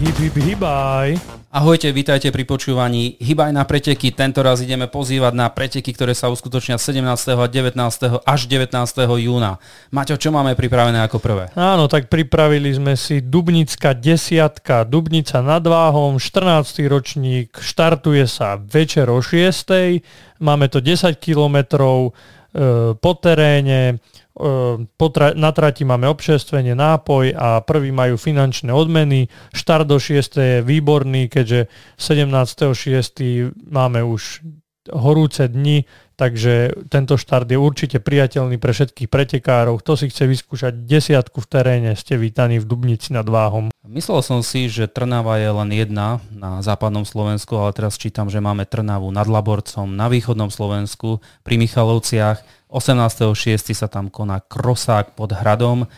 Hip, hip, hibaj. Ahojte, vítajte pri počúvaní Hybaj na preteky. Tento raz ideme pozývať na preteky, ktoré sa uskutočnia 17. a 19. až 19. júna. Maťo, čo máme pripravené ako prvé? Áno, tak pripravili sme si Dubnická desiatka, Dubnica nad Váhom, 14. ročník, štartuje sa večer o 6. Máme to 10 kilometrov e, po teréne, Ehm, tra- na trati máme občerstvenie, nápoj a prvý majú finančné odmeny. Štart do 6. je výborný, keďže 17.6. máme už horúce dni, takže tento štart je určite priateľný pre všetkých pretekárov. Kto si chce vyskúšať desiatku v teréne, ste vítaní v Dubnici nad Váhom. Myslel som si, že Trnava je len jedna na západnom Slovensku, ale teraz čítam, že máme Trnavu nad Laborcom, na východnom Slovensku, pri Michalovciach 18.6. sa tam koná Krosák pod hradom.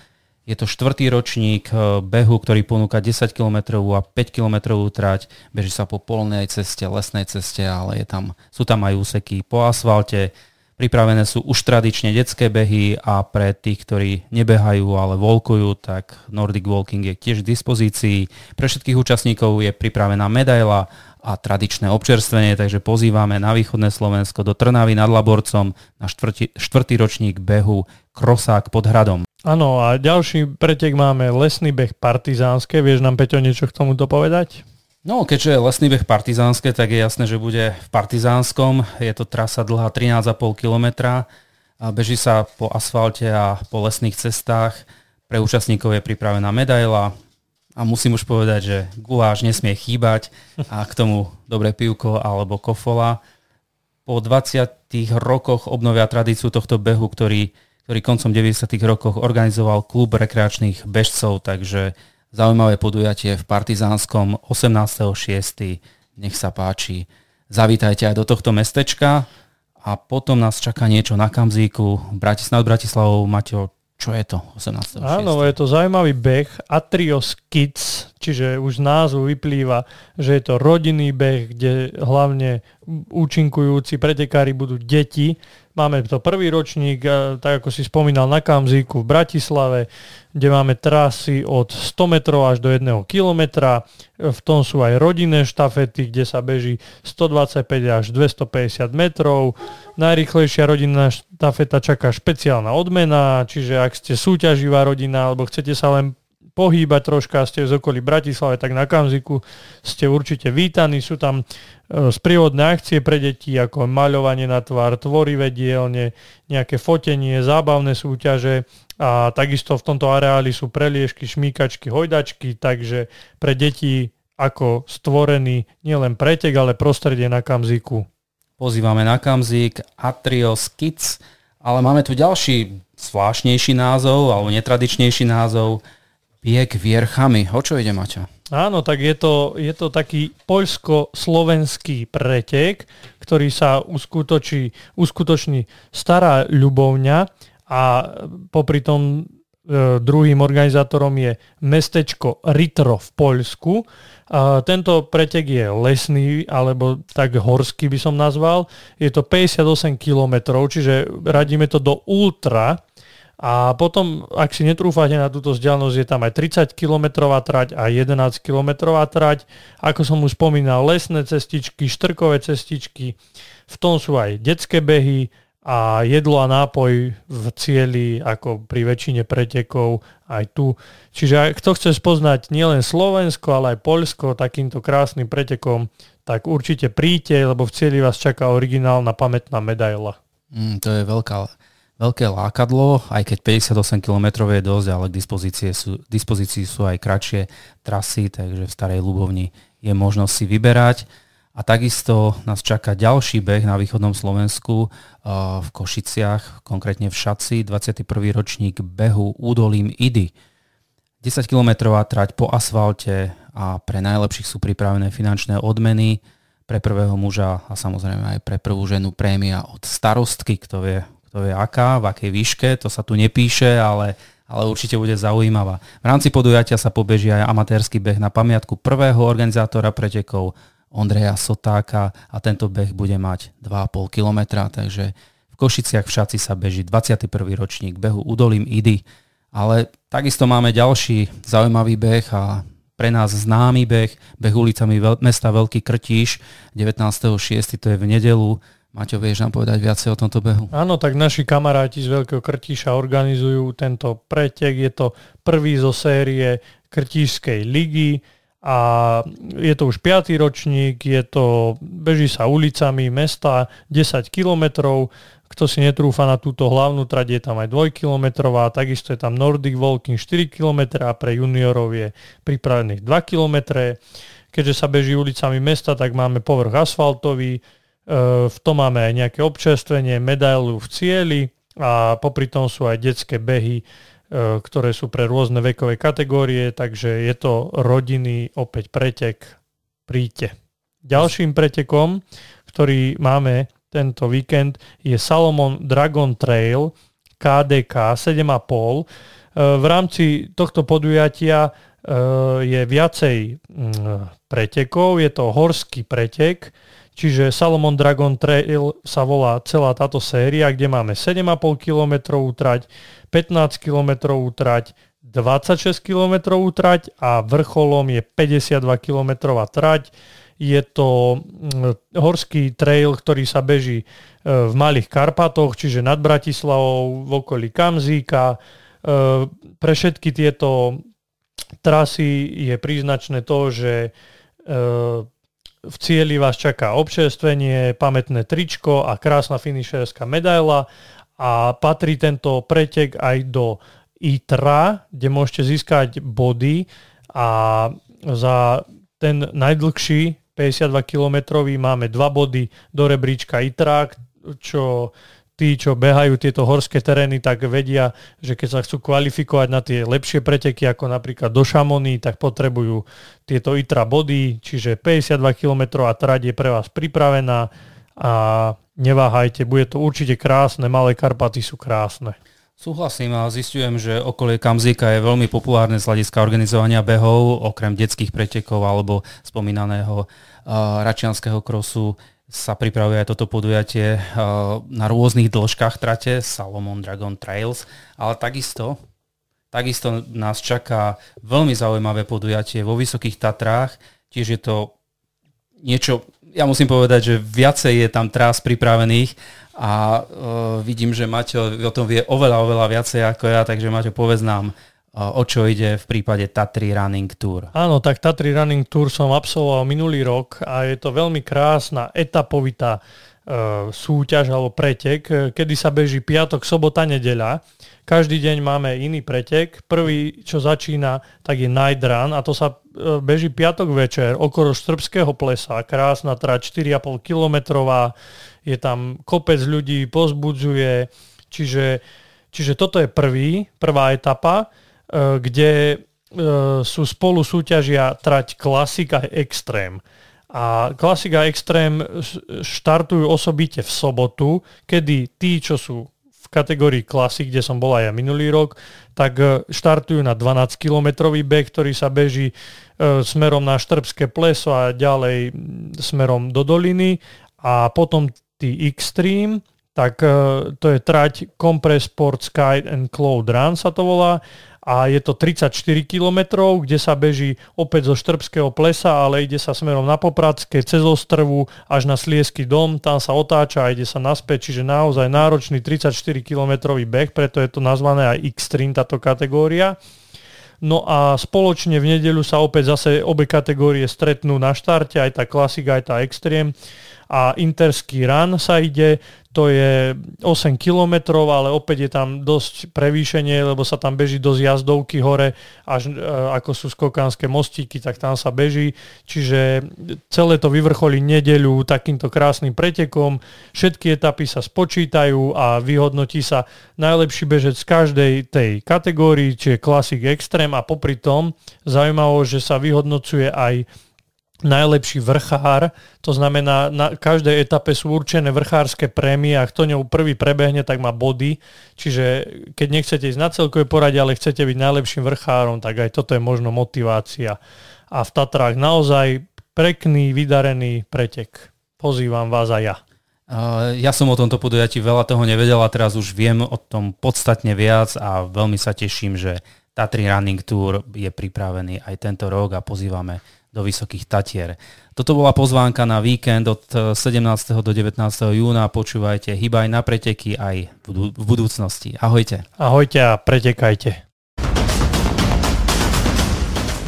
Je to štvrtý ročník eh, behu, ktorý ponúka 10 km a 5 km trať. Beží sa po polnej ceste, lesnej ceste, ale je tam, sú tam aj úseky po asfalte. Pripravené sú už tradične detské behy a pre tých, ktorí nebehajú, ale volkujú, tak Nordic Walking je tiež k dispozícii. Pre všetkých účastníkov je pripravená medaila a tradičné občerstvenie, takže pozývame na východné Slovensko do Trnavy nad Laborcom na štvrtý, štvrtý ročník behu Krosák pod hradom. Áno, a ďalší pretek máme lesný beh partizánske. Vieš nám, Peťo, niečo k tomuto povedať? No, keďže je lesný beh partizánske, tak je jasné, že bude v partizánskom. Je to trasa dlhá 13,5 km. Beží sa po asfalte a po lesných cestách. Pre účastníkov je pripravená medaila, a musím už povedať, že guláš nesmie chýbať a k tomu dobré pivko alebo kofola. Po 20 rokoch obnovia tradíciu tohto behu, ktorý, ktorý koncom 90 rokoch organizoval klub rekreačných bežcov, takže zaujímavé podujatie v Partizánskom 18.6. Nech sa páči. Zavítajte aj do tohto mestečka a potom nás čaká niečo na Kamzíku. Nad Bratislavou, Maťo, čo je to 18. Áno, je to zaujímavý beh Atrios Kids, čiže už z názvu vyplýva, že je to rodinný beh, kde hlavne účinkujúci pretekári budú deti. Máme to prvý ročník, tak ako si spomínal, na Kamzíku v Bratislave, kde máme trasy od 100 metrov až do 1 kilometra. V tom sú aj rodinné štafety, kde sa beží 125 až 250 metrov. Najrychlejšia rodinná štafeta čaká špeciálna odmena, čiže ak ste súťaživá rodina alebo chcete sa len pohýbať troška, ste z okolí Bratislave, tak na Kamziku ste určite vítaní. Sú tam e, sprievodné akcie pre deti, ako maľovanie na tvár, tvorivé dielne, nejaké fotenie, zábavné súťaže a takisto v tomto areáli sú preliežky, šmíkačky, hojdačky, takže pre deti ako stvorený nielen pretek, ale prostredie na Kamziku. Pozývame na Kamzik Atrios Kids, ale máme tu ďalší zvláštnejší názov alebo netradičnejší názov Biek vierchami. O čo ide, Maťo? Áno, tak je to, je to taký poľsko-slovenský pretek, ktorý sa uskutočí, uskutoční Stará Ľubovňa a popri tom e, druhým organizátorom je mestečko Ritro v Poľsku. A tento pretek je lesný, alebo tak horský by som nazval. Je to 58 km, čiže radíme to do ultra. A potom, ak si netrúfate na túto vzdialenosť, je tam aj 30 km trať a 11 km trať. Ako som už spomínal, lesné cestičky, štrkové cestičky, v tom sú aj detské behy, a jedlo a nápoj v cieli ako pri väčšine pretekov aj tu. Čiže kto chce spoznať nielen Slovensko, ale aj Poľsko takýmto krásnym pretekom, tak určite príďte, lebo v cieli vás čaká originálna pamätná medaila. Mm, to je veľká, veľké lákadlo, aj keď 58 km je dosť, ale k dispozícii sú, dispozícii sú aj kratšie trasy, takže v Starej Ľubovni je možnosť si vyberať. A takisto nás čaká ďalší beh na východnom Slovensku v Košiciach, konkrétne v Šaci, 21. ročník behu údolím Idy. 10 km trať po asfalte a pre najlepších sú pripravené finančné odmeny pre prvého muža a samozrejme aj pre prvú ženu prémia od starostky, kto vie, kto vie aká, v akej výške, to sa tu nepíše, ale, ale určite bude zaujímavá. V rámci podujatia sa pobeží aj amatérsky beh na pamiatku prvého organizátora pretekov Ondreja Sotáka a tento beh bude mať 2,5 km, takže v Košiciach v sa beží 21. ročník behu Udolím Idy, ale takisto máme ďalší zaujímavý beh a pre nás známy beh, beh ulicami mesta Veľký Krtíš 19.6. to je v nedelu. Maťo, vieš nám povedať viacej o tomto behu? Áno, tak naši kamaráti z Veľkého Krtíša organizujú tento pretek. Je to prvý zo série Krtíšskej ligy a je to už 5. ročník, je to, beží sa ulicami mesta 10 kilometrov, kto si netrúfa na túto hlavnú trať, je tam aj 2 kilometrová, takisto je tam Nordic Walking 4 km a pre juniorov je pripravených 2 km. Keďže sa beží ulicami mesta, tak máme povrch asfaltový, v tom máme aj nejaké občerstvenie, medailu v cieli a popri tom sú aj detské behy, e, ktoré sú pre rôzne vekové kategórie, takže je to rodinný opäť pretek. Príďte. Ďalším pretekom, ktorý máme tento víkend je Salomon Dragon Trail KDK 7,5. V rámci tohto podujatia e, je viacej mm, pretekov, je to horský pretek, čiže Salomon Dragon Trail sa volá celá táto séria, kde máme 7,5 km trať, 15 km trať, 26 km trať a vrcholom je 52 km trať je to mm, horský trail, ktorý sa beží e, v Malých Karpatoch, čiže nad Bratislavou, v okolí Kamzíka. E, pre všetky tieto trasy je príznačné to, že e, v cieli vás čaká občerstvenie, pamätné tričko a krásna finišerská medaila. A patrí tento pretek aj do ITRA, kde môžete získať body. A za ten najdlhší 52 km máme dva body do rebríčka ITRA, čo tí, čo behajú tieto horské terény, tak vedia, že keď sa chcú kvalifikovať na tie lepšie preteky, ako napríklad do Šamony, tak potrebujú tieto ITRA body, čiže 52 km a trať je pre vás pripravená a neváhajte, bude to určite krásne, Malé Karpaty sú krásne. Súhlasím a zistujem, že okolie Kamzíka je veľmi populárne z hľadiska organizovania behov, okrem detských pretekov alebo spomínaného uh, Račianského krosu sa pripravuje aj toto podujatie uh, na rôznych dĺžkach trate, Salomon Dragon Trails, ale takisto, takisto nás čaká veľmi zaujímavé podujatie vo Vysokých Tatrách, tiež je to niečo, ja musím povedať, že viacej je tam trás pripravených a uh, vidím, že Maťo o tom vie oveľa, oveľa viacej ako ja, takže Maťo, povedz nám, o čo ide v prípade Tatry Running Tour. Áno, tak Tatry Running Tour som absolvoval minulý rok a je to veľmi krásna etapovitá uh, súťaž alebo pretek, kedy sa beží piatok, sobota, nedeľa. Každý deň máme iný pretek. Prvý, čo začína, tak je Night Run a to sa beží piatok večer okolo Štrbského plesa. Krásna trať 4,5 kilometrová je tam kopec ľudí, pozbudzuje, čiže, čiže toto je prvý, prvá etapa, e, kde e, sú spolu súťažia trať klasik a extrém. A klasika extrém štartujú osobite v sobotu, kedy tí, čo sú v kategórii klasik, kde som bol aj ja minulý rok, tak e, štartujú na 12-kilometrový beh, ktorý sa beží smerom na Štrbské pleso a ďalej smerom do doliny a potom Extreme, tak uh, to je trať Compress Sport Sky and Cloud Run sa to volá a je to 34 km, kde sa beží opäť zo Štrbského plesa, ale ide sa smerom na Popradské, cez Ostrvu až na Sliesky dom, tam sa otáča a ide sa naspäť, čiže naozaj náročný 34 km beh, preto je to nazvané aj Extreme táto kategória. No a spoločne v nedeľu sa opäť zase obe kategórie stretnú na štarte, aj tá klasika, aj tá extrém a Interský run sa ide, to je 8 km, ale opäť je tam dosť prevýšenie, lebo sa tam beží dosť jazdovky hore, až e, ako sú skokánske mostíky, tak tam sa beží. Čiže celé to vyvrcholí nedeľu takýmto krásnym pretekom. Všetky etapy sa spočítajú a vyhodnotí sa najlepší bežec z každej tej kategórii, čiže Classic Extreme a popri tom zaujímavé, že sa vyhodnocuje aj najlepší vrchár, to znamená, na každej etape sú určené vrchárske prémie a kto ňou prvý prebehne, tak má body. Čiže keď nechcete ísť na celkové poradie, ale chcete byť najlepším vrchárom, tak aj toto je možno motivácia. A v Tatrách naozaj prekný, vydarený pretek. Pozývam vás aj ja. Ja som o tomto podujatí veľa toho nevedel a teraz už viem o tom podstatne viac a veľmi sa teším, že Tatry Running Tour je pripravený aj tento rok a pozývame do Vysokých Tatier. Toto bola pozvánka na víkend od 17. do 19. júna. Počúvajte, hýbaj na preteky aj v budúcnosti. Ahojte. Ahojte a pretekajte.